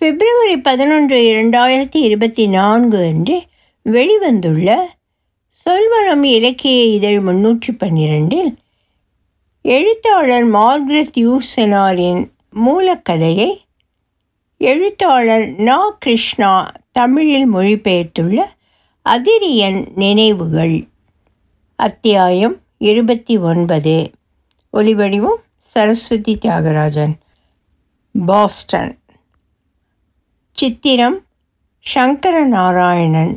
பிப்ரவரி பதினொன்று இரண்டாயிரத்தி இருபத்தி நான்கு அன்று வெளிவந்துள்ள சொல்வனம் இலக்கிய இதழ் முன்னூற்றி பன்னிரெண்டில் எழுத்தாளர் மார்க்ரெத் யூசெனாரின் மூலக்கதையை எழுத்தாளர் நா கிருஷ்ணா தமிழில் மொழிபெயர்த்துள்ள அதிரியன் நினைவுகள். அத்தியாயம் இருபத்தி ஒன்பது. ஒலிவடிவும் சரஸ்வதி தியாகராஜன். பாஸ்டன். சித்திரம் சங்கரநாராயணன்.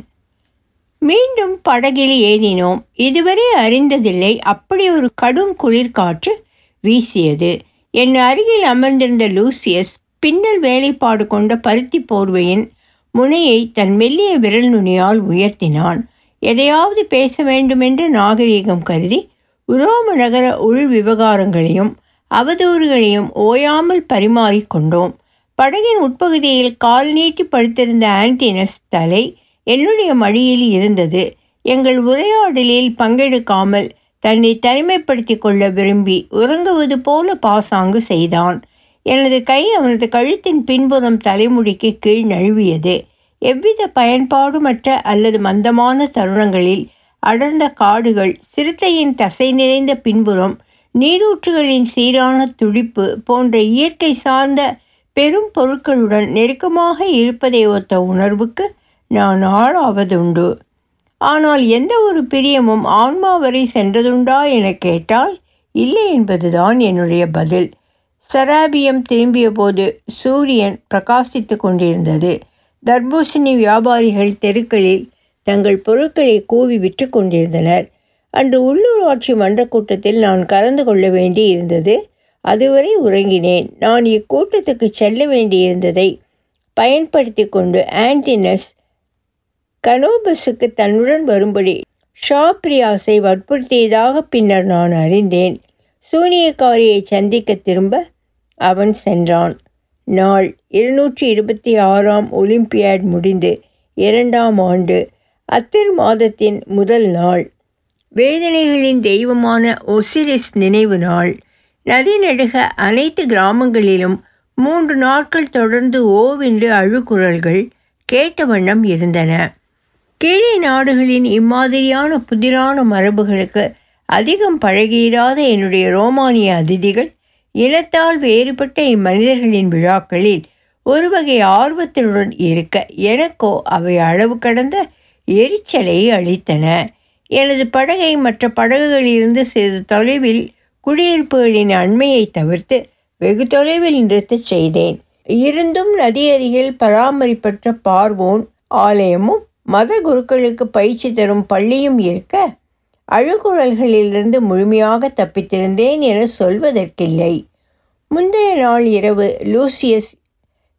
மீண்டும் படகில் ஏறினோம். இதுவரை அறிந்ததில்லை. அப்படி ஒரு கடும் குளிர்காற்று வீசியது. என் அருகில் அமர்ந்திருந்த லூசியஸ் பின்னல் வேலைப்பாடு கொண்ட பருத்தி போர்வையின் முனையை தன் மெல்லிய விரல் நுனியால் உயர்த்தினான். எதையாவது பேச வேண்டுமென்று நாகரீகம் கருதி உரோம நகர உள் விவகாரங்களையும் அவதூறுகளையும் ஓயாமல் பரிமாறிக்கொண்டோம் படகின் உட்பகுதியில் கால் நீட்டி படுத்திருந்த ஆன்டினஸ் தலை என்னுடைய மடியில் இருந்தது. எங்கள் உரையாடலில் பங்கெடுக்காமல் தன்னை தனிமைப்படுத்தி கொள்ள விரும்பி உறங்குவது போல பாசாங்கு செய்தான். எனது கை அவனது கழுத்தின் பின்புறம் தலைமுடிக்கு கீழ் நழுவியது. எவ்வித பயன்பாடுமற்ற அல்லது மந்தமான தருணங்களில் அடர்ந்த காடுகள் சிறுத்தையின் தசை நிறைந்த பின்புறம் நீரூற்றுகளின் சீரான துடிப்பு போன்ற இயற்கை சார்ந்த பெரும் பொருட்களுடன் நெருக்கமாக இருப்பதை ஒத்த உணர்வுக்கு நான் ஆளாவதுண்டு. ஆனால் எந்த ஒரு பிரியமும் ஆன்மா வரை சென்றதுண்டா என கேட்டால் இல்லை என்பதுதான் என்னுடைய பதில். சராபியம் திரும்பிய போது சூரியன் பிரகாசித்து கொண்டிருந்தது. தர்பூசணி வியாபாரிகள் தெருக்களில் தங்கள் பொருட்களை கூவி விற்று கொண்டிருந்தனர். அன்று உள்ளூராட்சி மன்ற கூட்டத்தில் நான் கலந்து கொள்ள வேண்டி இருந்தது அதுவரை உறங்கினேன். நான் இக்கூட்டத்துக்கு செல்ல வேண்டியிருந்ததை பயன்படுத்தி கொண்டு ஆன்டினஸ் கனோபஸுக்கு தன்னுடன் வரும்படி ஷாப்ரியாஸை வற்புறுத்தியதாக பின்னர் நான் அறிந்தேன். சூனியக்காரியை சந்திக்க திரும்ப அவன் சென்றான். நாள் இருநூற்றி இருபத்தி ஆறாம் ஒலிம்பியாட் முடிந்து இரண்டாம் ஆண்டு அத்திர் மாதத்தின் முதல் நாள். வேதனைகளின் தெய்வமான ஒசிரிஸ் நினைவு நாள். நதி நடுக அனைத்து கிராமங்களிலும் மூன்று நாட்கள் தொடர்ந்து ஓவென்று அழுக்குரல்கள் கேட்ட வண்ணம் இருந்தன. கீழே நாடுகளின் இம்மாதிரியான புதிரான மரபுகளுக்கு அதிகம் பழகியிராத என்னுடைய ரோமானிய அதிதிகள் இனத்தால் வேறுபட்ட இம்மனிதர்களின் விழாக்களில் ஒரு வகை ஆர்வத்துடன் இருக்க எனக்கோ அவை அளவு கடந்த எரிச்சலை அளித்தன. எனது படகை மற்ற படகுகளிலிருந்து சிறிது தொலைவில் குடியிருப்புகளின் அண்மையை தவிர்த்து வெகு தொலைவில் நிறுத்தச் செய்தேன். இருந்தும் நதி அருகில் பராமரிப்பற்ற பார்வோன் ஆலயமும் மத குருக்களுக்கு பயிற்சி தரும் பள்ளியும் இருக்க அழுகுரல்களிலிருந்து முழுமையாக தப்பித்திருந்தேன் என சொல்வதற்கில்லை. முந்தைய நாள் இரவு லூசியஸ்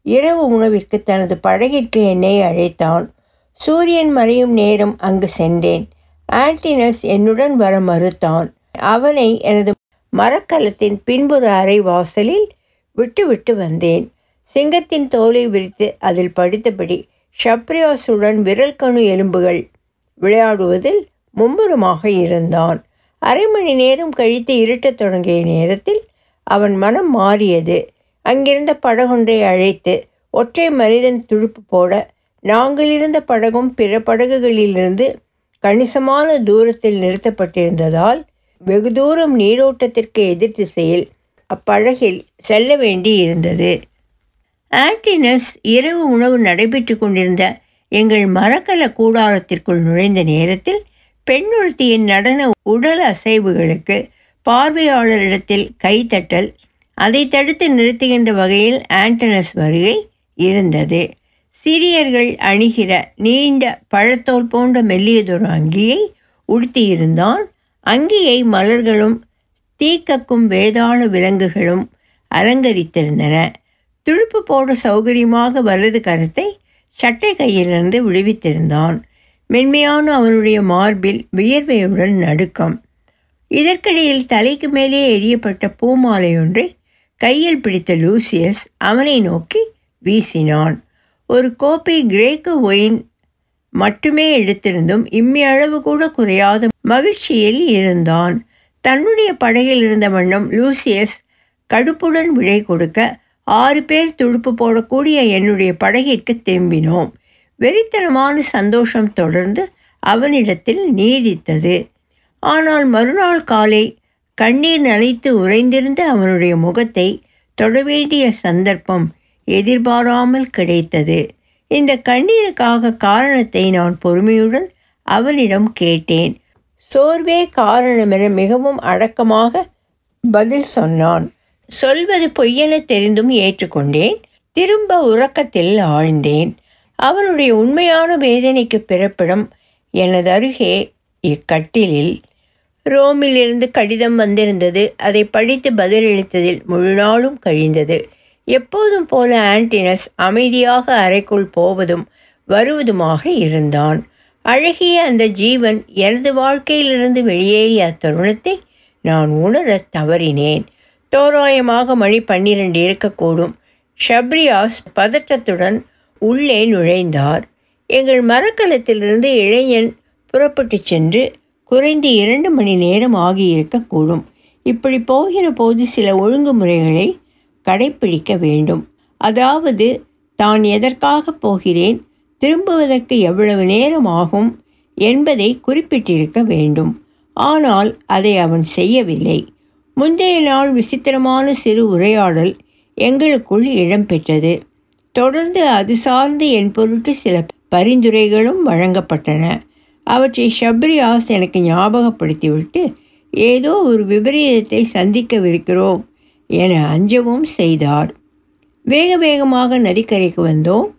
இரவு உணவிற்கு தனது படகிற்கு என்னை அழைத்தான். சூரியன் மறையும் நேரம் அங்கு சென்றேன். ஆன்டினஸ் என்னுடன் வர மறுத்தான். அவனை எனது மரக்கலத்தின் பின்புற அறை வாசலில் விட்டுவிட்டு வந்தேன். சிங்கத்தின் தோலை விரித்து அதில் படித்தபடி ஷப்ரியாசுடன் விரல் கணு எலும்புகள் விளையாடுவதில் மும்முரமாக இருந்தான். அரை மணி நேரம் கழித்து இருட்டத் தொடங்கிய நேரத்தில் அவன் மனம் மாறியது. அங்கிருந்த படகொன்றை அழைத்து ஒற்றை மனிதன் துடுப்பு போட நாங்கள் இருந்த படகும் பிற படகுகளிலிருந்து கணிசமான தூரத்தில் நிறுத்தப்பட்டிருந்ததால் வெகு தூரம் நீரோட்டத்திற்கு எதிர் திசையில் அப்பழகில் செல்ல வேண்டி இருந்தது ஆன்டினஸ் இரவு உணவு நடைபெற்று கொண்டிருந்த எங்கள் மரக்கல கூடாரத்திற்குள் நுழைந்த நேரத்தில் பெண்ணொருத்தியின் நடன உடல் அசைவுகளுக்கு பார்வையாளரிடத்தில் கைத்தட்டல் அதை தடுத்து நிறுத்துகின்ற வகையில் ஆண்டனஸ் வருகை இருந்தது. சிறியர்கள் அணிகிற நீண்ட பழத்தோல் போன்ற மெல்லியதொரு அங்கியை உடுத்தியிருந்தான். அங்கியை மலர்களும் தீக்கக்கும் வேதாள விலங்குகளும் அலங்கரித்திருந்தன. துடுப்பு போட சௌகரியமாக வலது கரத்தை சட்டை கையிலிருந்து விடுவித்திருந்தான். மென்மையான அவனுடைய மார்பில் வியர்வையுடன் நடுக்கம். இதற்கிடையில் தலைக்கு மேலே எரியப்பட்ட பூமாலை ஒன்றை கையில் பிடித்த லூசியஸ் அவனை நோக்கி வீசினான். ஒரு கோப்பை கிரேக்க ஒயின் மட்டுமே எடுத்திருந்தும் இம்மி அளவு கூட குறையாத மகிழ்ச்சியில் இருந்தான். தன்னுடைய படகில் இருந்த வண்ணம் லூசியஸ் கடுப்புடன் விடை கொடுக்க ஆறு பேர் துடுப்பு போடக்கூடிய என்னுடைய படகிற்கு திரும்பினோம். வெறித்தனமான சந்தோஷம் தொடர்ந்து அவனிடத்தில் நீடித்தது. ஆனால் மறுநாள் காலை கண்ணீர் நனைத்து உறைந்திருந்த அவனுடைய முகத்தை தொட வேண்டிய சந்தர்ப்பம் எதிர்பாராமல் கிடைத்தது. இந்த கண்ணீருக்காக காரணத்தை நான் பொறுமையுடன் அவனிடம் கேட்டேன். சோர்வே காரணமென மிகவும் அடக்கமாக பதில் சொன்னான். சொல்வது பொய்யென தெரிந்தும் ஏற்றுக்கொண்டேன். திரும்ப உறக்கத்தில் ஆழ்ந்தேன். அவனுடைய உண்மையான வேதனைக்கு பிறப்பிடம் எனது அருகே இக்கட்டிலில் ரோமிலிருந்து கடிதம் வந்திருந்தது. அதை படித்து பதிலளித்ததில் முழு நாளும் கழிந்தது. எப்போதும் போல ஆன்டினஸ் அமைதியாக அறைக்குள் போவதும் வருவதுமாக இருந்தான். அழகிய அந்த ஜீவன் எனது வாழ்க்கையிலிருந்து வெளியேறிய அத்தருணத்தை நான் உணரத் தவறினேன். தோராயமாக மணி பன்னிரண்டு இருக்கக்கூடும். ஷப்ரியாஸ் பதட்டத்துடன் உள்ளே நுழைந்தார். எங்கள் மரக்கலத்திலிருந்து இளைஞன் புறப்பட்டு சென்று குறைந்து இரண்டு மணி நேரம் ஆகியிருக்கக்கூடும். இப்படி போகிற போது சில ஒழுங்குமுறைகளை கடைப்பிடிக்க வேண்டும். அதாவது தான் எதற்காக போகிறேன்? திரும்புவதற்கு எவ்வளவு நேரம் ஆகும் என்பதை குறிப்பிட்டிருக்க வேண்டும். ஆனால் அதை அவன் செய்யவில்லை. முந்தைய நாள் விசித்திரமான சிறு உரையாடல் எங்களுக்குள் இடம்பெற்றது. தொடர்ந்து அது சார்ந்து என் பொருட்டு சில பரிந்துரைகளும் வழங்கப்பட்டன. அவற்றை ஷப்ரியாஸ் எனக்கு ஞாபகப்படுத்திவிட்டு ஏதோ ஒரு விபரீதத்தை சந்திக்கவிருக்கிறோம் என அஞ்சவும் செய்தார். வேக வேகமாக நதிக்கரைக்கு வந்தோம்.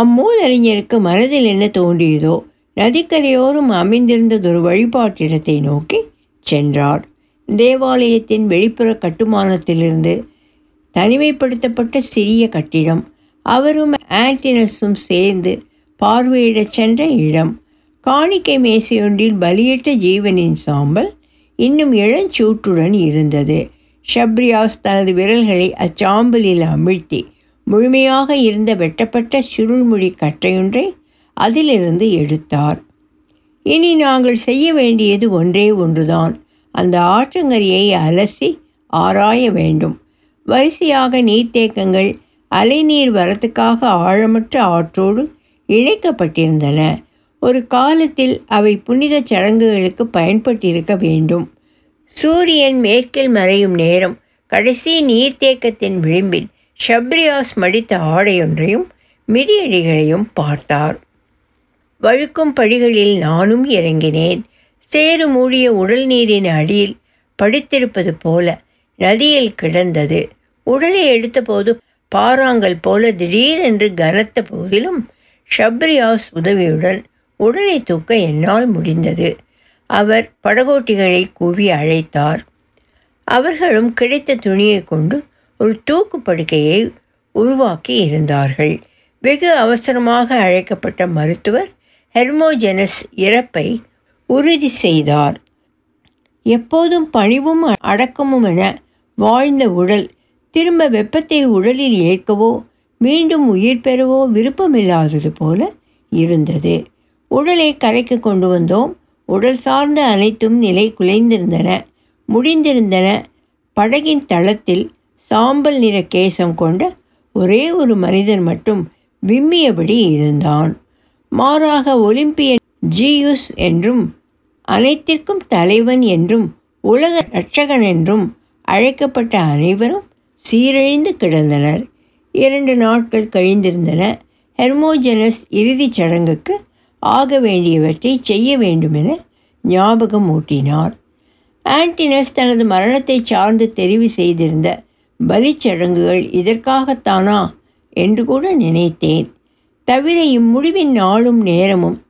அம்மூதறிஞருக்கு மனதில் என்ன தோன்றியதோ நதிக்கரையோரும் அமைந்திருந்ததொரு வழிபாட்டிடத்தை நோக்கி சென்றார். தேவாலயத்தின் வெளிப்புற கட்டுமானத்திலிருந்து தனிமைப்படுத்தப்பட்ட சிறிய கட்டிடம் அவரும் ஆன்டினஸும் சேர்ந்து பார்வையிடச் சென்ற இடம். காணிக்கை மேசையொன்றில் பலியிட்ட ஜீவனின் சாம்பல் இன்னும் இளஞ்சூற்றுடன் இருந்தது. ஷப்ரியாஸ் தனது விரல்களை அச்சாம்பலில் அமிழ்த்தி முழுமையாக இருந்த வெட்டப்பட்ட சுருள்மொழி கட்டையொன்றை அதிலிருந்து எடுத்தார். இனி நாங்கள் செய்ய வேண்டியது ஒன்றே ஒன்றுதான். அந்த ஆற்றங்கரையை அலசி ஆராய வேண்டும். வரிசையாக நீர்த்தேக்கங்கள் அலைநீர் வரத்துக்காக ஆழமற்ற ஆற்றோடு இழைக்கப்பட்டிருந்தன. ஒரு காலத்தில் அவை புனித சடங்குகளுக்கு பயன்பட்டிருக்க வேண்டும். சூரியன் மேற்கில் மறையும் நேரம் கடைசி நீர்த்தேக்கத்தின் விளிம்பில் ஷப்ரியாஸ் மடித்த ஆடையொன்றையும் மிதியடிகளையும் பார்த்தார். வழுக்கும் படிகளில் நானும் இறங்கினேன். சேறு மூடிய உடல் நீரின் அடியில் படித்திருப்பது போல நதியில் கிடந்தது. உடலை எடுத்தபோது பாறாங்கல் போல திடீரென்று கனத்த போதிலும் ஷப்ரியாஸ் உதவியுடன் உடலை தூக்க என்னால் முடிந்தது. அவர் படகோட்டிகளை கூவி அழைத்தார். அவர்களும் கிடைத்த துணியை கொண்டு ஒரு தூக்கு படுக்கையை உருவாக்கி இருந்தார்கள் வெகு அவசரமாக அழைக்கப்பட்ட மருத்துவர் ஹெர்மோஜெனஸ் இறப்பை உறுதி செய்தார். எப்போதும் பணிவும் அடக்கமும் என வாழ்ந்த உடல் திரும்ப வெப்பத்தை உடலில் ஏற்கவோ மீண்டும் உயிர் பெறவோ விருப்பமில்லாதது போல இருந்தது. உடலை கரைக்கு கொண்டு வந்தோம். உடல் சார்ந்த அனைத்தும் நிலை குலைந்திருந்தன. முடிந்திருந்தன. படகின் தளத்தில் சாம்பல் நிற கேசம் கொண்ட ஒரே ஒரு மனிதன் மட்டும் விம்மியபடி இருந்தான். மாறாக ஒலிம்பியன் ஜியூஸ் என்றும் அனைத்திற்கும் தலைவன் என்றும் உலக ரட்சகன் என்றும் அழைக்கப்பட்ட அனைவரும் சீரழிந்து கிடந்தனர். இரண்டு நாட்கள் கழிந்திருந்தன. ஹெர்மோஜெனஸ் இறுதிச் சடங்குக்கு ஆக வேண்டியவற்றை செய்ய வேண்டுமென ஞாபகம் ஊட்டினார். ஆன்டினஸ் தனது மரணத்தை சார்ந்து தெரிவு செய்திருந்த பலிச்சடங்குகள் இதற்காகத்தானா? என்று கூட நினைத்தேன். தவிர இம்முடிவின் நாளும் நேரமும்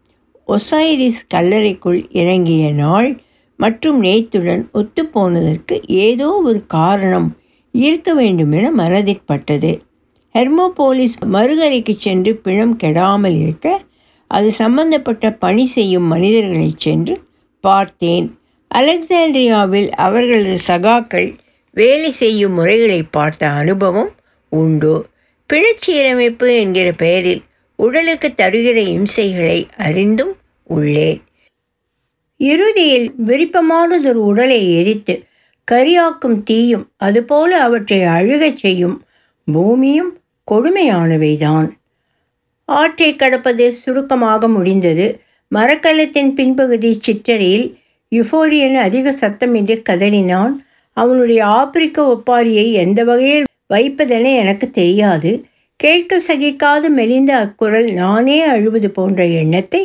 ஒசைரிஸ் கல்லறைக்குள் இறங்கிய நாள் மற்றும் நேத்துடன் ஒத்துப்போனதற்கு ஏதோ ஒரு காரணம் இருக்க வேண்டுமென மனதிற்பட்டது. ஹெர்மோபோலிஸ் மறுகரைக்கு சென்று பிணம் கெடாமல் இருக்க அது சம்பந்தப்பட்ட பணி செய்யும் மனிதர்களை சென்று பார்த்தேன். அலெக்சாண்ட்ரியாவில் அவர்களது சகாக்கள் வேலை செய்யும் முறைகளை பார்த்த அனுபவம் உண்டு. பிழச்சீரமைப்பு என்கிற பெயரில் உடலுக்கு தருகிற இம்சைகளை அறிந்தும் உள்ளேன். இறுதியில் விருப்பமானதொரு உடலை எரித்து கரியாக்கும் தீயும் அதுபோல அவற்றை அழுகச் செய்யும் பூமியும் கொடுமையானவைதான். ஆற்றை கடப்பது சுருக்கமாக முடிந்தது. மரக்கலத்தின் பின்பகுதி சிற்றறையில் யுஃபோரியன் அதிக சத்தமின்றி கதறினான். அவனுடைய ஆப்பிரிக்க ஒப்பாரியை எந்த வகையில் வைப்பதென எனக்கு தெரியாது. கேட்க சகிக்காது மெலிந்த அக்குரல் நானே அழுவது போன்ற எண்ணத்தை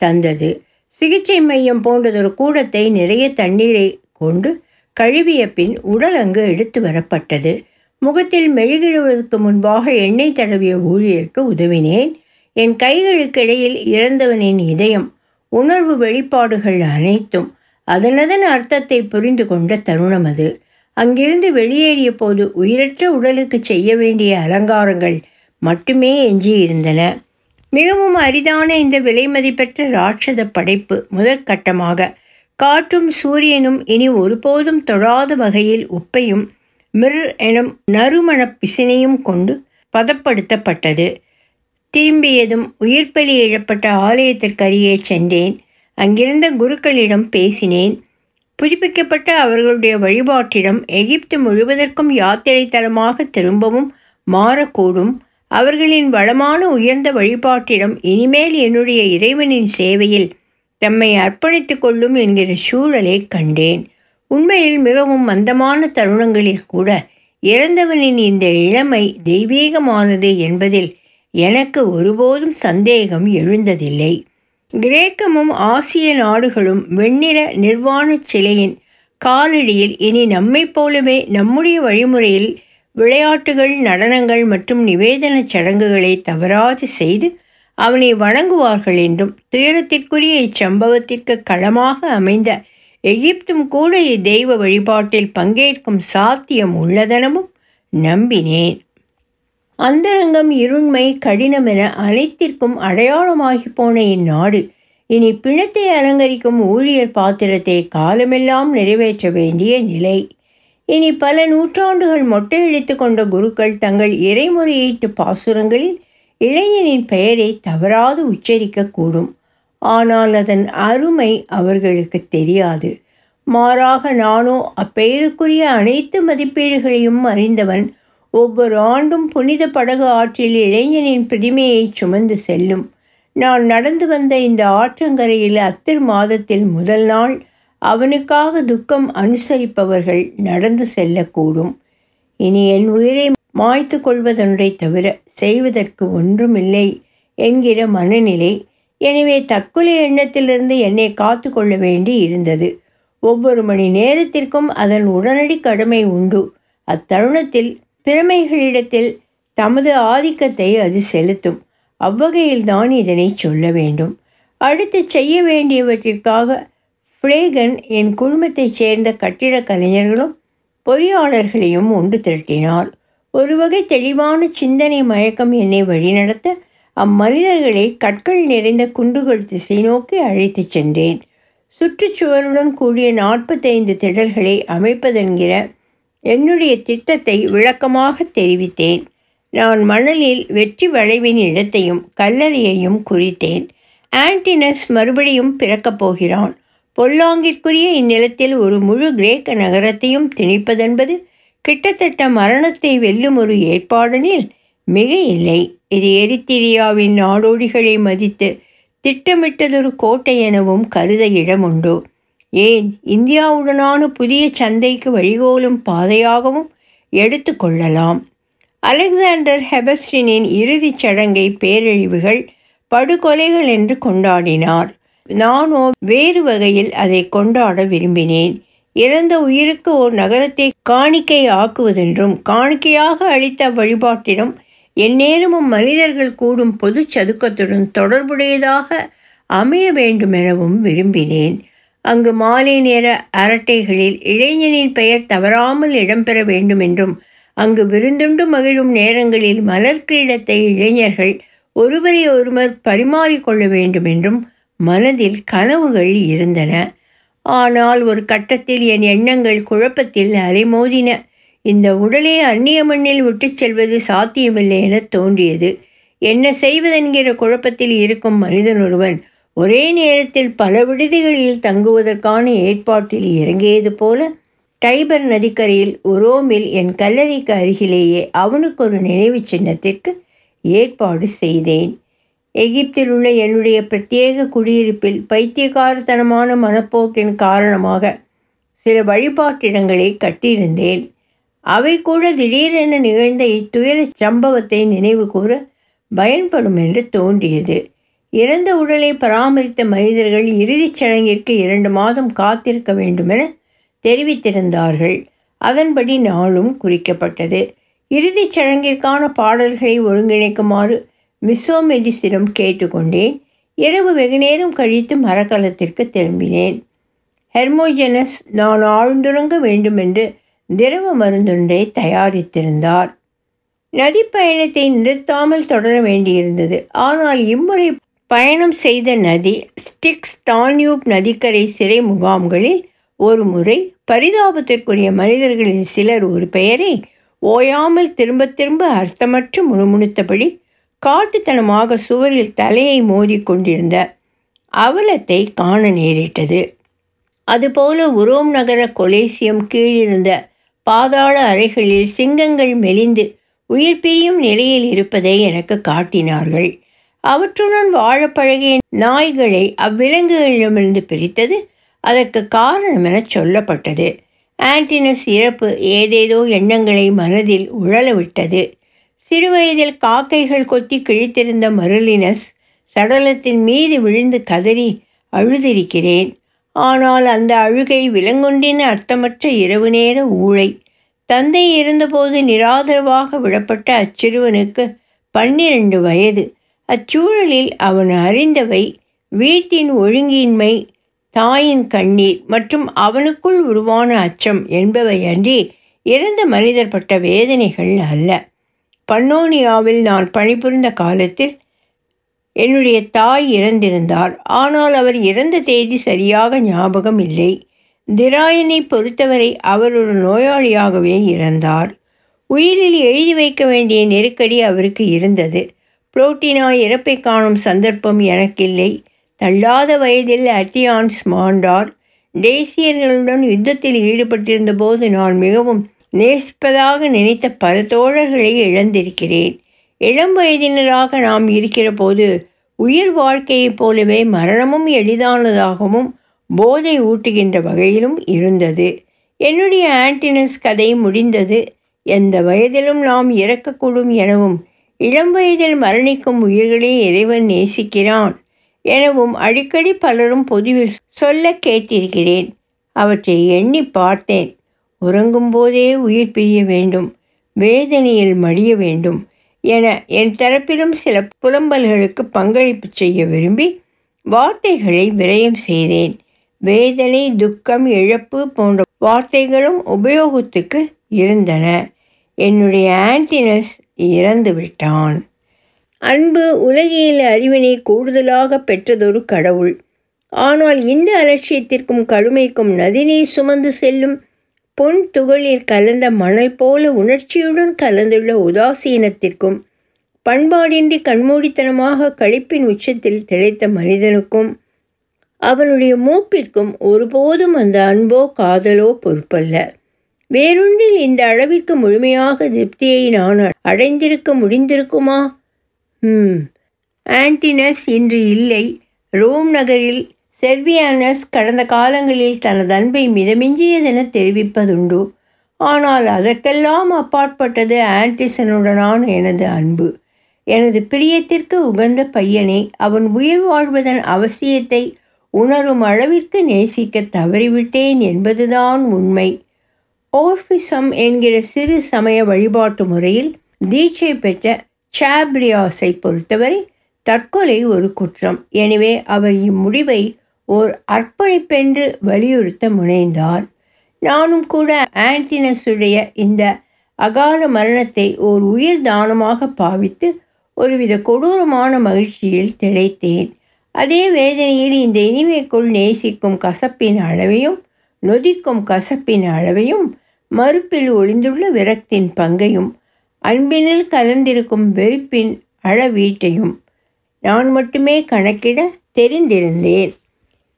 தந்தது. சிகிச்சை மையம் போன்றதொரு கூடத்தை நிறைய தண்ணீரை கொண்டு கழுவிய பின் உடல் அங்கு எடுத்து வரப்பட்டது. முகத்தில் மெழுகிடுவதற்கு முன்பாக எண்ணெய் தடவிய ஊழியருக்கு உதவினேன். என் கைகளுக்கிடையில் இறந்தவனின் இதயம் உணர்வு வெளிப்பாடுகள் அனைத்தும் அதனதன் அர்த்தத்தை புரிந்து கொண்ட தருணம் அது. அங்கிருந்து வெளியேறிய போது உயிரற்ற உடலுக்கு செய்ய வேண்டிய அலங்காரங்கள் மட்டுமே எஞ்சியிருந்தன. மிகவும் அரிதான இந்த விலை மதிப்பெற்ற ராட்சத படைப்பு முதற்கட்டமாக காற்றும் சூரியனும் இனி ஒருபோதும் தொழாத வகையில் உப்பையும் மிர் எனும் நறுமணப் பிசினையும் கொண்டு பதப்படுத்தப்பட்டது. திரும்பியதும் உயிர்ப்பலி இழப்பட்ட ஆலயத்திற்கு அருகே சென்றேன். அங்கிருந்த குருக்களிடம் பேசினேன். புதுப்பிக்கப்பட்ட அவர்களுடைய வழிபாட்டிடம் எகிப்து முழுவதற்கும் யாத்திரை தலமாக திரும்பவும் மாறக்கூடும். அவர்களின் வளமான உயர்ந்த வழிபாட்டிடம் இனிமேல் என்னுடைய இறைவனின் சேவையில் தம்மை அர்ப்பணித்து கொள்ளும் என்கிற சூழலை கண்டேன். உண்மையில் மிகவும் மந்தமான தருணங்களில் கூட இறந்தவனின் இந்த இளமை தெய்வீகமானது என்பதில் எனக்கு ஒருபோதும் சந்தேகம் எழுந்ததில்லை. கிரேக்கமும் ஆசிய நாடுகளும் வெண்ணிற நிர்வாண சிலையின் காலடியில் இனி நம்மைப் போலவே நம்முடைய வழிமுறையில் விளையாட்டுகள் நடனங்கள் மற்றும் நிவேதன சடங்குகளை தவறாது செய்து அவனை வணங்குவார்கள் என்றும் துயரத்திற்குரிய இச்சம்பவத்திற்கு களமாக அமைந்த எகிப்தும் கூட இத்தெய்வ வழிபாட்டில் பங்கேற்கும் சாத்தியம் உள்ளதெனவும் நம்பினேன். அந்தரங்கம் இருண்மை கடினம் என அனைத்திற்கும் அடையாளமாகி போன இந்நாடு. இனி பிணத்தை அலங்கரிக்கும் ஊழியர் பாத்திரத்தை காலமெல்லாம் நிறைவேற்ற வேண்டிய நிலை. இனி பல நூற்றாண்டுகள் மொட்டையடித்து கொண்ட குருக்கள் தங்கள் இறைமுறையீட்டு பாசுரங்களில் இளைஞனின் பெயரை தவறாது உச்சரிக்கக்கூடும். ஆனால் அதன் அருமை அவர்களுக்கு தெரியாது. மாறாக நானோ அப்பெயருக்குரிய அனைத்து மதிப்பீடுகளையும் அறிந்தவன் ஒவ்வொரு ஆண்டும் புனித படகு ஆற்றில் இளைஞனின் பிரதிமையை சுமந்து செல்லும். நான் நடந்து வந்த இந்த ஆற்றங்கரையில் அத்திர் மாதத்தில் முதல் நாள் அவனுக்காக துக்கம் அனுசரிப்பவர்கள் நடந்து செல்லக்கூடும். இனி என் உயிரை மாய்த்து கொள்வதொன்றை தவிர செய்வதற்கு ஒன்றுமில்லை என்கிற மனநிலை. எனவே தற்கொலை எண்ணத்திலிருந்து என்னை காத்து கொள்ள வேண்டி இருந்தது. ஒவ்வொரு மணி நேரத்திற்கும் அதன் உடனடி கடமை உண்டு. அத்தருணத்தில் பிறமைகளிடத்தில் தமது ஆதிக்கத்தை அது செலுத்தும். அவ்வகையில் தான் இதனை சொல்ல வேண்டும். அடுத்து செய்ய வேண்டியவற்றிற்காக ஃப்ளேகன் என் குழுமத்தைச் சேர்ந்த கட்டிடக் கலைஞர்களும் பொறியாளர்களையும் ஒன்று திரட்டினார். ஒரு வகை தெளிவான சிந்தனை மயக்கம் என்னை வழிநடத்த அம்மனிதர்களை கற்கள் நிறைந்த குன்றுகள் திசை நோக்கி அழைத்துச் சென்றேன். சுற்றுச்சுவருடன் கூடிய நாற்பத்தைந்து திடல்களை அமைப்பதென்கிற என்னுடைய திட்டத்தை விளக்கமாக தெரிவித்தேன். நான் மணலில் வெற்றி வளைவின் இடத்தையும் கல்லறையையும் குறித்தேன். ஆன்டினஸ் மறுபடியும் பிறக்கப் போகிறான். பொல்லாங்கிற்குரிய இந்நிலத்தில் ஒரு முழு கிரேக்க நகரத்தையும் திணிப்பதென்பது கிட்டத்தட்ட மரணத்தை வெல்லும் ஒரு ஏற்பாடனில் மிக இல்லை இது எரித்திரியாவின் நாடோடிகளை மதித்து திட்டமிட்டதொரு கோட்டை எனவும் கருத இடமுண்டு. ஏன் இந்தியாவுடனான புதிய சந்தைக்கு வழிகோலும் பாதையாகவும் எடுத்து கொள்ளலாம். அலெக்சாண்டர் ஹெபஸ்டினின் இறுதிச் சடங்கை பேரழிவுகள் படுகொலைகள் என்று கொண்டாடினார். நானோ வேறு வகையில் அதை கொண்டாட விரும்பினேன். இறந்த உயிருக்கு ஓர் நகரத்தை காணிக்கை ஆக்குவதென்றும் காணிக்கையாக அளித்த வழிபாட்டிடம் எந்நேரமும் மனிதர்கள் கூடும் பொது சதுக்கத்துடன் தொடர்புடையதாக அமைய வேண்டுமெனவும் விரும்பினேன். அங்கு மாலை நேர அரட்டைகளில் இளைஞனின் பெயர் தவறாமல் இடம்பெற வேண்டுமென்றும் அங்கு விருந்துண்டு மகிழும் நேரங்களில் மலர் கிரீடத்தை இளைஞர்கள் ஒருவரை ஒருவர் பரிமாறிக்கொள்ள வேண்டுமென்றும் மனதில் கனவுகள் இருந்தன. ஆனால் ஒரு கட்டத்தில் என் எண்ணங்கள் குழப்பத்தில் அலைமோதின. இந்த உடலை அந்நிய மண்ணில் விட்டுச் செல்வது சாத்தியமில்லை என தோன்றியது. என்ன செய்வதென்கிற குழப்பத்தில் இருக்கும் மனிதன் ஒருவன் ஒரே நேரத்தில் பல விடுதிகளில் தங்குவதற்கான ஏற்பாட்டில் இறங்கியது போல டைபர் நதிக்கரையில் உரோமில் என் கல்லறைக்கு அருகிலேயே அவனுக்கு ஒரு நினைவு சின்னத்திற்கு ஏற்பாடு செய்தேன். எகிப்தில் உள்ள என்னுடைய பிரத்யேக குடியிருப்பில் பைத்தியகாரத்தனமான மனப்போக்கின் காரணமாக சில வழிபாட்டிடங்களை கட்டியிருந்தேன். அவை கூட திடீரென நிகழ்ந்த இத்துயர சம்பவத்தை நினைவு கூற பயன்படும் என்று தோன்றியது. இறந்த உடலை பராமரித்த மனிதர்கள் இறுதிச் சடங்கிற்கு இரண்டு மாதம் காத்திருக்க வேண்டுமென தெரிவித்திருந்தார்கள். அதன்படி நாளும் குறிக்கப்பட்டது. இறுதிச் சடங்கிற்கான பாடல்களை ஒருங்கிணைக்குமாறு மிஸ்ஸோமெடிஸிடம் கேட்டுக்கொண்டேன். இரவு வெகுநேரம் கழித்து மரக்கலத்திற்கு திரும்பினேன். ஹெர்மோஜெனஸ் நான் ஆழ்ந்துறங்க வேண்டுமென்று திரவ மருந்தொன்றை தயாரித்திருந்தார். நதிப்பயணத்தை நிறுத்தாமல் தொடர வேண்டியிருந்தது. ஆனால் இம்முறை பயணம் செய்த நதி ஸ்டிக்ஸ் தான்யூப் நதிக்கரை சிறை முகாம்களில் ஒரு முறை பரிதாபத்திற்குரிய மனிதர்களில் சிலர் ஒரு பெயரை ஓயாமல் திரும்ப திரும்ப அர்த்தமற்று முணுமுணுத்தபடி காட்டுத்தனமாக சுவரில் தலையை மோதிக்கொண்டிருந்த அவலத்தை காண நேரிட்டது. அதுபோல உரோம் நகர கொலேசியம் கீழிருந்த பாதாள அறைகளில் சிங்கங்கள் மெலிந்து உயிர் பிரியும் நிலையில் இருப்பதை எனக்கு காட்டினார்கள். அவற்றுடன் வாழ பழகிய நாய்களை அவ்விலங்குகளிடமிருந்து பிரித்தது. அதற்கு காரணம் என சொல்லப்பட்டது. ஆன்டினஸ் இறப்பு ஏதேதோ எண்ணங்களை மனதில் உழலவிட்டது. சிறுவயதில் காக்கைகள் கொத்தி கிழித்திருந்த மருளினஸ் சடலத்தின் மீது விழுந்து கதறி அழுதிருக்கிறேன். ஆனால் அந்த அழுகை விலங்கொன்றின் அர்த்தமற்ற இரவு நேர ஊழை. தந்தை இருந்தபோது நிராதரவாக விடப்பட்ட அச்சிறுவனுக்கு பன்னிரண்டு வயது. அச்சூழலில் அவன் அறிந்தவை வீட்டின் ஒழுங்கின்மை தாயின் கண்ணீர் மற்றும் அவனுக்குள் உருவான அச்சம் என்பவை அன்றி இறந்த மனிதர் பட்ட வேதனைகள் அல்ல. பன்னோனியாவில் நான் பணிபுரிந்த காலத்தில் என்னுடைய தாய் இறந்திருந்தார். ஆனால் அவர் இறந்த தேதி சரியாக ஞாபகம் இல்லை. திராயனை பொறுத்தவரை அவர் ஒரு நோயாளியாகவே இறந்தார். உயிரில் எழுதி வைக்க வேண்டிய நெருக்கடி அவருக்கு இருந்தது. புரோட்டினாய் இறப்பை காணும் சந்தர்ப்பம் எனக்கில்லை. தள்ளாத வயதில் அட்டியான்ஸ் மாண்டார். டேசியர்களுடன் யுத்தத்தில் ஈடுபட்டிருந்த போது நான் மிகவும் நேசிப்பதாக நினைத்த பல தோழர்களை இழந்திருக்கிறேன். இளம் வயதினராக நாம் இருக்கிற போது உயிர் வாழ்க்கையைப் போலவே மரணமும் எளிதானதாகவும் போதை ஊட்டுகின்ற வகையிலும் இருந்தது. என்னுடைய ஆன்டினஸ் கதை முடிந்தது. எந்த வயதிலும் நாம் இறக்கக்கூடும் எனவும் இளம் வயதில் மரணிக்கும் உயிர்களே இறைவன் நேசிக்கிறான் எனவும் அடிக்கடி பலரும் பொதுவில் சொல்ல கேட்டிருக்கிறேன். அவற்றை எண்ணி பார்த்தேன். உறங்கும் போதே உயிர் பிரிய வேண்டும். வேதனையில் மடிய வேண்டும் என என் தரப்பிலும் சில புலம்பல்களுக்கு பங்களிப்பு செய்ய விரும்பி வார்த்தைகளை விரயம் செய்தேன். வேதனை துக்கம் இழப்பு போன்ற வார்த்தைகளும் உபயோகத்துக்கு இருந்தன. என்னுடைய ஆன்டினஸ் இறந்து விட்டான் அன்பு உலகியல் அறிவினை கூடுதலாக பெற்றதொரு கடவுள். ஆனால் இந்த அலட்சியத்திற்கும் கடுமைக்கும் நதிநீர் சுமந்து செல்லும் பொன் துகளில் கலந்த மணல் போல உணர்ச்சியுடன் கலந்துள்ள உதாசீனத்திற்கும் பண்பாடின்றி கண்மூடித்தனமாக கழிப்பின் உச்சத்தில் திளைத்த மனிதனுக்கும் அவனுடைய மூப்பிற்கும் ஒருபோதும் அந்த அன்போ காதலோ பொறுப்பல்ல. வேறொன்றில் இந்த அளவிற்கு முழுமையாக திருப்தியை நான் அடைந்திருக்க முடிந்திருக்குமா? ம் ஆன்டினஸ் இன்று இல்லை. ரோம் நகரில் செர்வியானஸ் கடந்த காலங்களில் தனது அன்பை மிதமிஞ்சியதென தெரிவிப்பதுண்டு. ஆனால் அதற்கெல்லாம் அப்பாற்பட்டது ஆன்டிசனுடனான எனது அன்பு. எனது பிரியத்திற்கு உகந்த பையனை அவன் உயிர் வாழ்வதன் அவசியத்தை உணரும் அளவிற்கு நேசிக்க தவறிவிட்டேன் என்பதுதான் உண்மை. ஓர்பிசம் என்கிற சிறு சமய வழிபாட்டு முறையில் தீட்சை பெற்ற சாப்ரியாஸை பொறுத்தவரை தற்கொலை ஒரு குற்றம். எனவே அவர் இம்முடிவை ஓர் அர்ப்பணிப்பென்று வலியுறுத்த முனைந்தார். நானும் கூட ஆன்டினஸுடைய இந்த அகால மரணத்தை ஓர் உயிர் தானமாக பாவித்து ஒருவித கொடூரமான மகிழ்ச்சியில் திளைத்தேன். அதே வேதனையில் இந்த இனிமைக்குள் நேசிக்கும் கசப்பின் அளவையும் நொதிக்கும் கசப்பின் அளவையும் மறுப்பில் ஒளிந்துள்ள விரக்தின் பங்கையும் அன்பினில் கலந்திருக்கும் வெறுப்பின் அளவீட்டையும் நான் மட்டுமே கணக்கிட தெரிந்திருந்தேன்.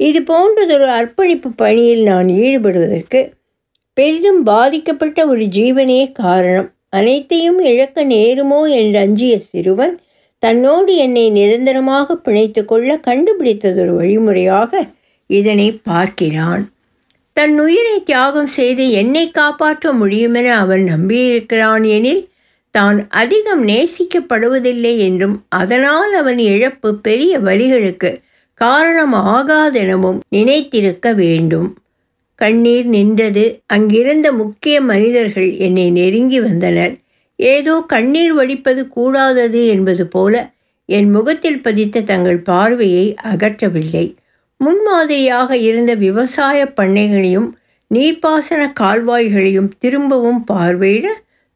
இது போன்றதொரு அர்ப்பணிப்பு பணியில் நான் ஈடுபடுவதற்கு பெரிதும் பாதிக்கப்பட்ட ஒரு ஜீவனே காரணம். அனைத்தையும் இழக்க நேருமோ என்று அஞ்சிய சிறுவன் தன்னோடு என்னை நிரந்தரமாக பிணைத்து கொள்ள கண்டுபிடித்ததொரு வழிமுறையாக இதனை பார்க்கிறான். தன் உயிரை தியாகம் செய்து என்னை காப்பாற்ற முடியுமென அவன் நம்பியிருக்கிறான் எனில் தான் அதிகம் நேசிக்கப்படுவதில்லை என்றும் அதனால் அவன் இழப்பு பெரிய வழிகளுக்கு காரணம் ஆகாதெனவும் நினைத்திருக்க வேண்டும். கண்ணீர் நின்றது அங்கிருந்த முக்கிய மனிதர்கள் என்னை நெருங்கி வந்தனர். ஏதோ கண்ணீர் வடிப்பது கூடாதது என்பது போல என் முகத்தில் பதித்த தங்கள் பார்வையை அகற்றவில்லை. முன்மாதிரியாக இருந்த விவசாய பண்ணைகளையும் நீர்ப்பாசன கால்வாய்களையும் திரும்பவும் பார்வையிட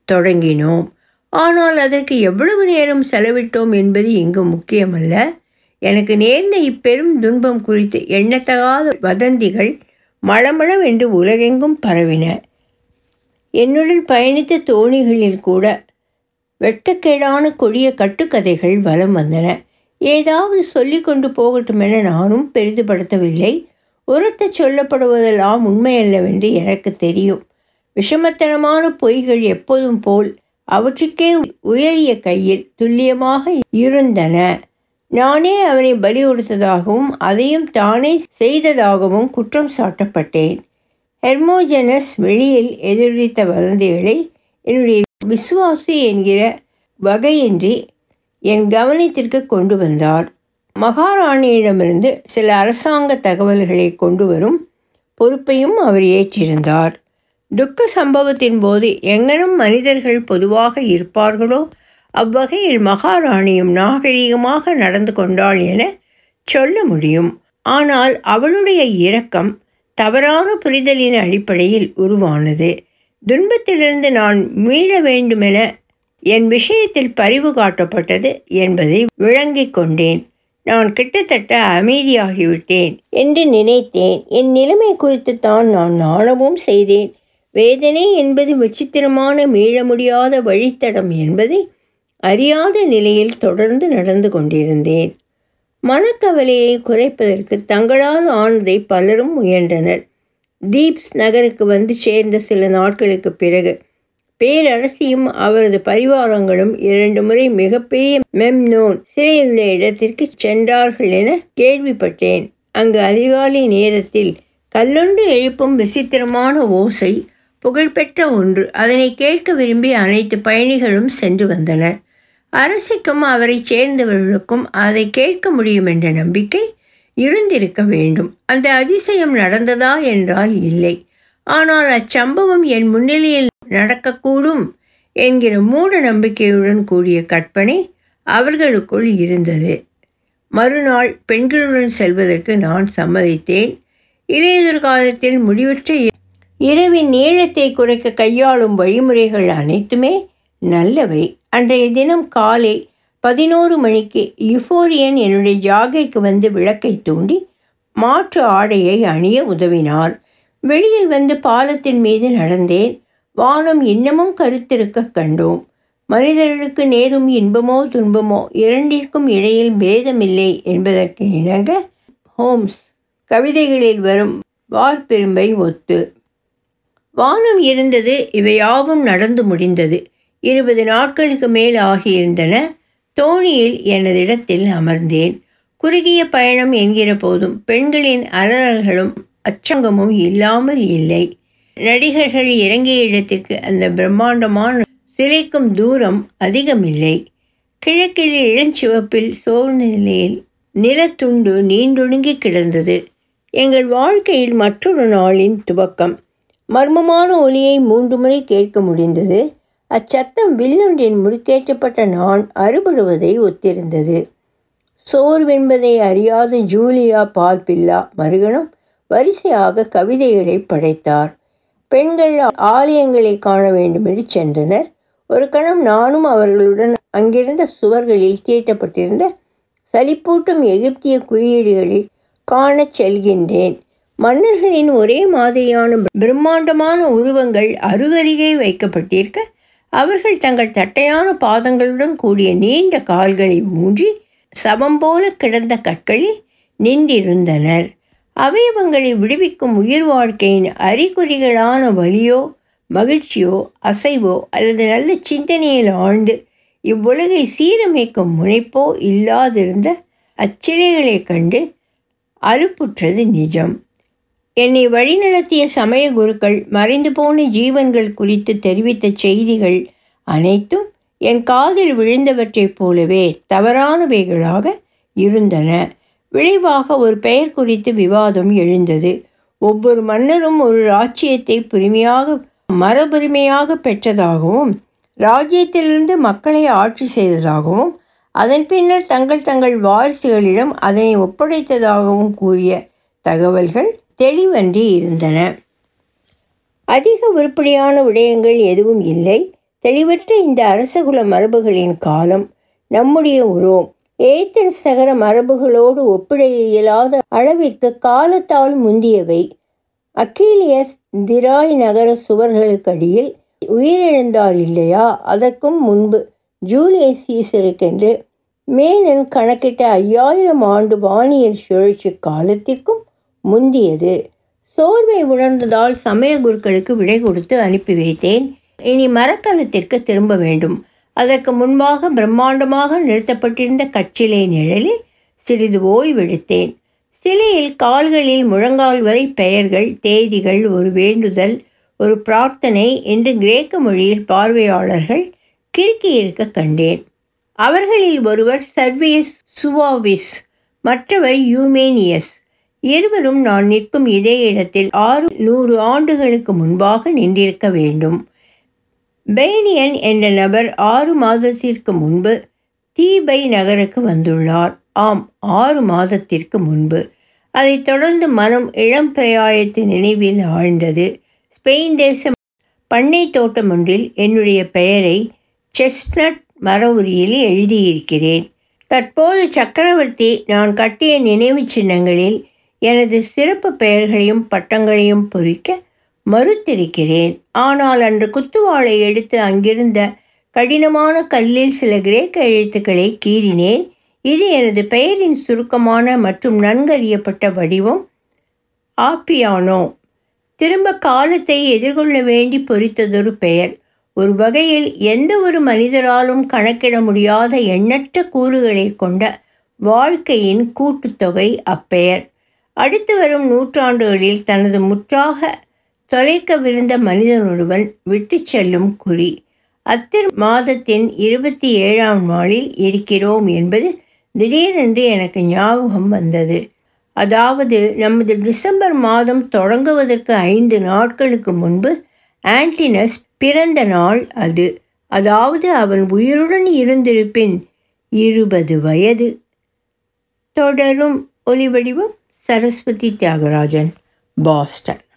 தொடங்கினோம். ஆனால் அதற்கு எவ்வளவு நேரம் செலவிட்டோம் என்பது இங்கு முக்கியமல்ல. எனக்கு நேர்ந்த இப்பெரும் துன்பம் குறித்து எண்ணத்தகாத வதந்திகள் மளமளவென்று உலகெங்கும் பரவின. என்னுடன் பயணித்த தோணிகளில் கூட வெட்டக்கேடான கொடிய கட்டுக்கதைகள் வலம் வந்தன. ஏதாவது சொல்லி கொண்டு போகட்டும் என நானும் பெரிதுபடுத்தவில்லை. உரத்த சொல்லப்படுவதெல்லாம் உண்மையல்லவென்று எனக்கு தெரியும். விஷமத்தனமான பொய்கள் எப்போதும் போல் அவற்றுக்கே உயரிய கையில் துல்லியமாக இருந்தன. நானே அவனை பலி கொடுத்ததாகவும் அதையும் தானே செய்ததாகவும் குற்றம் சாட்டப்பட்டேன். ஹெர்மோஜெனஸ் வெளியில் எதிரொலித்த வதந்திகளை என்னுடைய விசுவாசி என்கிற வகையின்றி என் கவனத்திற்கு கொண்டு வந்தார். மகாராணியிடமிருந்து சில அரசாங்க தகவல்களை கொண்டு வரும் பொறுப்பையும் அவர் ஏற்றிருந்தார். துக்க சம்பவத்தின் போது எங்கனும் மனிதர்கள் பொதுவாக இருப்பார்களோ அவ்வகையில் மகாராணியும் நாகரீகமாக நடந்து கொண்டாள் என சொல்ல முடியும். ஆனால் அவளுடைய இரக்கம் தவறான புரிதலின் அடிப்படையில் உருவானது. துன்பத்திலிருந்து நான் மீள வேண்டுமென என் விஷயத்தில் பரிவு காட்டப்பட்டது என்பதை விளங்கிக் கொண்டேன். நான் கிட்டத்தட்ட அமைதியாகிவிட்டேன் என்று நினைத்தேன். என் நிலைமை குறித்து தான் நான் நாணவும் செய்தேன். வேதனை என்பது விசித்திரமான மீள முடியாத வழித்தடம் என்பதை அறியாத நிலையில் தொடர்ந்து நடந்து கொண்டிருந்தேன். மனக்கவலையை குறைப்பதற்கு தங்களால் ஆனதை பலரும் முயன்றனர். தீப்ஸ் நகருக்கு வந்து சேர்ந்த சில நாட்களுக்கு பிறகு பேரரசியும் அவரது பரிவாரங்களும் இரண்டு முறை மிகப்பெரிய மெம்னோன் சிறையுள்ள இடத்திற்கு சென்றார்கள் என கேள்விப்பட்டேன். அங்கு அதிகாலை நேரத்தில் கல்லொன்று எழுப்பும் விசித்திரமான ஓசை புகழ்பெற்ற ஒன்று. அதனை கேட்க விரும்பி அனைத்து பயணிகளும் சென்று வந்தனர். அரசிக்கும் அவரை சேர்ந்தவர்களுக்கும் அதை கேட்க முடியும் என்ற நம்பிக்கை இருந்திருக்க வேண்டும். அந்த அதிசயம் நடந்ததா என்றால் இல்லை. ஆனால் அச்சம்பவம் என் முன்னிலையில் நடக்கக்கூடும் என்கிற மூட நம்பிக்கையுடன் கூடிய கற்பனை அவர்களுக்குள் இருந்தது. மறுநாள் பெண்களுடன் செல்வதற்கு நான் சம்மதித்தேன். இளையதொரு காலத்தில் முடிவற்ற இரவின் நீளத்தை குறைக்க கையாளும் வழிமுறைகள் அனைத்துமே நல்லவை. அன்றைய தினம் காலை பதினோரு மணிக்கு யுஃபோரியன் என்னுடைய ஜாகைக்கு வந்து விளக்கை தூண்டி மாற்று ஆடையை அணிய உதவினார். வெளியில் வந்து பாலத்தின் மீது நடந்தேன். வானம் இன்னமும் கருத்திருக்க கண்டோம். மனிதர்களுக்கு நேரும் இன்பமோ துன்பமோ இரண்டிற்கும் இடையில் பேதமில்லை என்பதற்கு இணங்க ஹோம்ஸ் கவிதைகளில் வரும் வார்பெரும்பை ஒத்து. வானம் இருந்தது இவையாவும் நடந்து முடிந்தது. இருபது நாட்களுக்கு மேல் ஆகியிருந்தன. தோணியில் எனது இடத்தில் அமர்ந்தேன். குறுகிய பயணம் என்கிற போதும் பெண்களின் அலறல்களும் அச்சங்கமும் இல்லாமல் இல்லை. நடிகர்கள் இறங்கிய இடத்திற்கு அந்த பிரம்மாண்டமான சிலைக்கும் தூரம் அதிகமில்லை. கிழக்கில் இளஞ்சிவப்பில் சோர்ந்த நிலையில் நிலத்துண்டு நீண்டொடுங்கி கிடந்தது. எங்கள் வாழ்க்கையில் மற்றொரு நாளின் துவக்கம். மர்மமான ஒலியை மூன்று முறை கேட்க முடிந்தது. அச்சத்தம் வில்லொன்றின் முறுக்கேற்றப்பட்ட நான் அறுபடுவதை ஒத்திருந்தது. சோர்வென்பதை அறியாத ஜூலியா பால்பில்லா மருகனும் வரிசையாக கவிதைகளை படைத்தார். பெண்கள் ஆலயங்களை காண வேண்டுமென்று சென்றனர். ஒரு கணம் நானும் அவர்களுடன் அங்கிருந்த சுவர்களில் தீட்டப்பட்டிருந்த சலிப்பூட்டும் எகிப்திய குறியீடுகளை காணச் செல்கின்றேன். மன்னர்களின் ஒரே மாதிரியான பிரம்மாண்டமான உருவங்கள் அருகருகே வைக்கப்பட்டிருக்க அவர்கள் தங்கள் தட்டையான பாதங்களுடன் கூடிய நீண்ட கால்களை ஊன்றி சமம் போல கிடந்த கற்களில் நின்றிருந்தனர். அவயவங்களை விடுவிக்கும் உயிர் வாழ்க்கையின் அறிகுறிகளான வலியோ மகிழ்ச்சியோ அசைவோ அல்லது நல்ல சிந்தனையில் ஆழ்ந்து இவ்வுலகை சீரமைக்கும் முனைப்போ இல்லாதிருந்த அச்சிலைகளைக் கண்டு அலுப்புற்றது நிஜம். என்னை வழிநடத்திய சமய குருக்கள் மறைந்து போன ஜீவன்கள் குறித்து தெரிவித்த செய்திகள் அனைத்தும் என் காதில் விழுந்தவற்றைப் போலவே தவறானவைகளாக இருந்தன. விளைவாக ஒரு பெயர் குறித்து விவாதம் எழுந்தது. ஒவ்வொரு மன்னரும் ஒரு ராச்சியத்தை புரிமையாக மரபுரிமையாக பெற்றதாகவும் ராஜ்யத்திலிருந்து மக்களை ஆட்சி செய்ததாகவும் அதன் பின்னர் தங்கள் தங்கள் வாரிசுகளிடம் அதனை ஒப்படைத்ததாகவும் கூறிய தகவல்கள் தெளிவன்றி இருந்தன. அதிக உருப்படியான விடயங்கள் எதுவும் இல்லை. தெளிவற்ற இந்த அரசகுல மரபுகளின் காலம் நம்முடைய உருவம். ஏத்தன்ஸ் நகர மரபுகளோடு ஒப்பிட இயலாத அளவிற்கு காலத்தால் முந்தியவை. அக்கீலியஸ் திராய் நகர சுவர்களுக்கடியில் உயிரிழந்தார் இல்லையா? அதற்கும் முன்பு ஜூலியஸ் சீசருக்கென்று மேனன் கணக்கிட்ட ஐயாயிரம் ஆண்டு வானியல் சுழற்சி காலத்திற்கும் முந்தியது. சோர்வை உணர்ந்ததால் சமய குருக்களுக்கு விடை கொடுத்து அனுப்பி வைத்தேன். இனி மரக்கலத்திற்கு திரும்ப வேண்டும். அதற்கு முன்பாக பிரம்மாண்டமாக நிறுத்தப்பட்டிருந்த கச்சிலை நிழலில் சிறிது ஓய்வெடுத்தேன் சிலையில் கால்களில் முழங்கால் வரை பெயர்கள் தேதிகள் ஒரு வேண்டுதல் ஒரு பிரார்த்தனை என்று கிரேக்க மொழியில் பார்வையாளர்கள் கிறுக்கியிருக்க கண்டேன். அவர்களில் ஒருவர் சர்வியஸ் சுவாவிஸ் மற்றவர் யூமேனியஸ். இருவரும் நான் நிற்கும் இதே இடத்தில் ஆறு நூறு ஆண்டுகளுக்கு முன்பாக நின்றிருக்க வேண்டும். பெய்னியன் என்ற நபர் ஆறு மாதத்திற்கு முன்பு தீபை நகருக்கு வந்துள்ளார். ஆம் ஆறு மாதத்திற்கு முன்பு. அதைத் தொடர்ந்து மனம் இளம் பிரயாயத்து நினைவில் ஆழ்ந்தது. ஸ்பெயின் தேச பண்ணை தோட்டம் ஒன்றில் என்னுடைய பெயரை செஸ்ட்நட் மர உரியில் எழுதியிருக்கிறேன். தற்போது சக்கரவர்த்தி நான் கட்டிய நினைவு சின்னங்களில் எனது சிறப்பு பெயர்களையும் பட்டங்களையும் பொறிக்க மறுத்திருக்கிறேன். ஆனால் அன்று குத்துவாளை எடுத்து அங்கிருந்த கடினமான கல்லில் சில கிரேக்க எழுத்துக்களை கீறினேன். இது எனது பெயரின் சுருக்கமான மற்றும் நன்கறியப்பட்ட வடிவம். ஆப்பியானோ. திரும்ப காலத்தை எதிர்கொள்ள வேண்டி பொறித்ததொரு பெயர். ஒரு வகையில் எந்த ஒரு மனிதராலும் கணக்கிட முடியாத எண்ணற்ற கூறுகளை கொண்ட வாழ்க்கையின் கூட்டுத்தொகை அப்பெயர். அடுத்து வரும் நூற்றாண்டுகளில் தனது முற்றாக தொலைக்கவிருந்த மனிதன் ஒருவன் விட்டு செல்லும் குறி. அத்திர் மாதத்தின் இருபத்தி ஏழாம் நாளில் இருக்கிறோம் என்பது திடீரென்று எனக்கு ஞாபகம் வந்தது. அதாவது நமது டிசம்பர் மாதம் தொடங்குவதற்கு ஐந்து நாட்களுக்கு முன்பு ஆன்டினஸ் பிறந்த நாள் அது. அதாவது அவன் உயிருடன் இருந்திருப்பின் இருபது வயது. தொடரும் ஒலிவடிவம் சரஸ்வதி தியாகராஜன் பாஸ்டன்.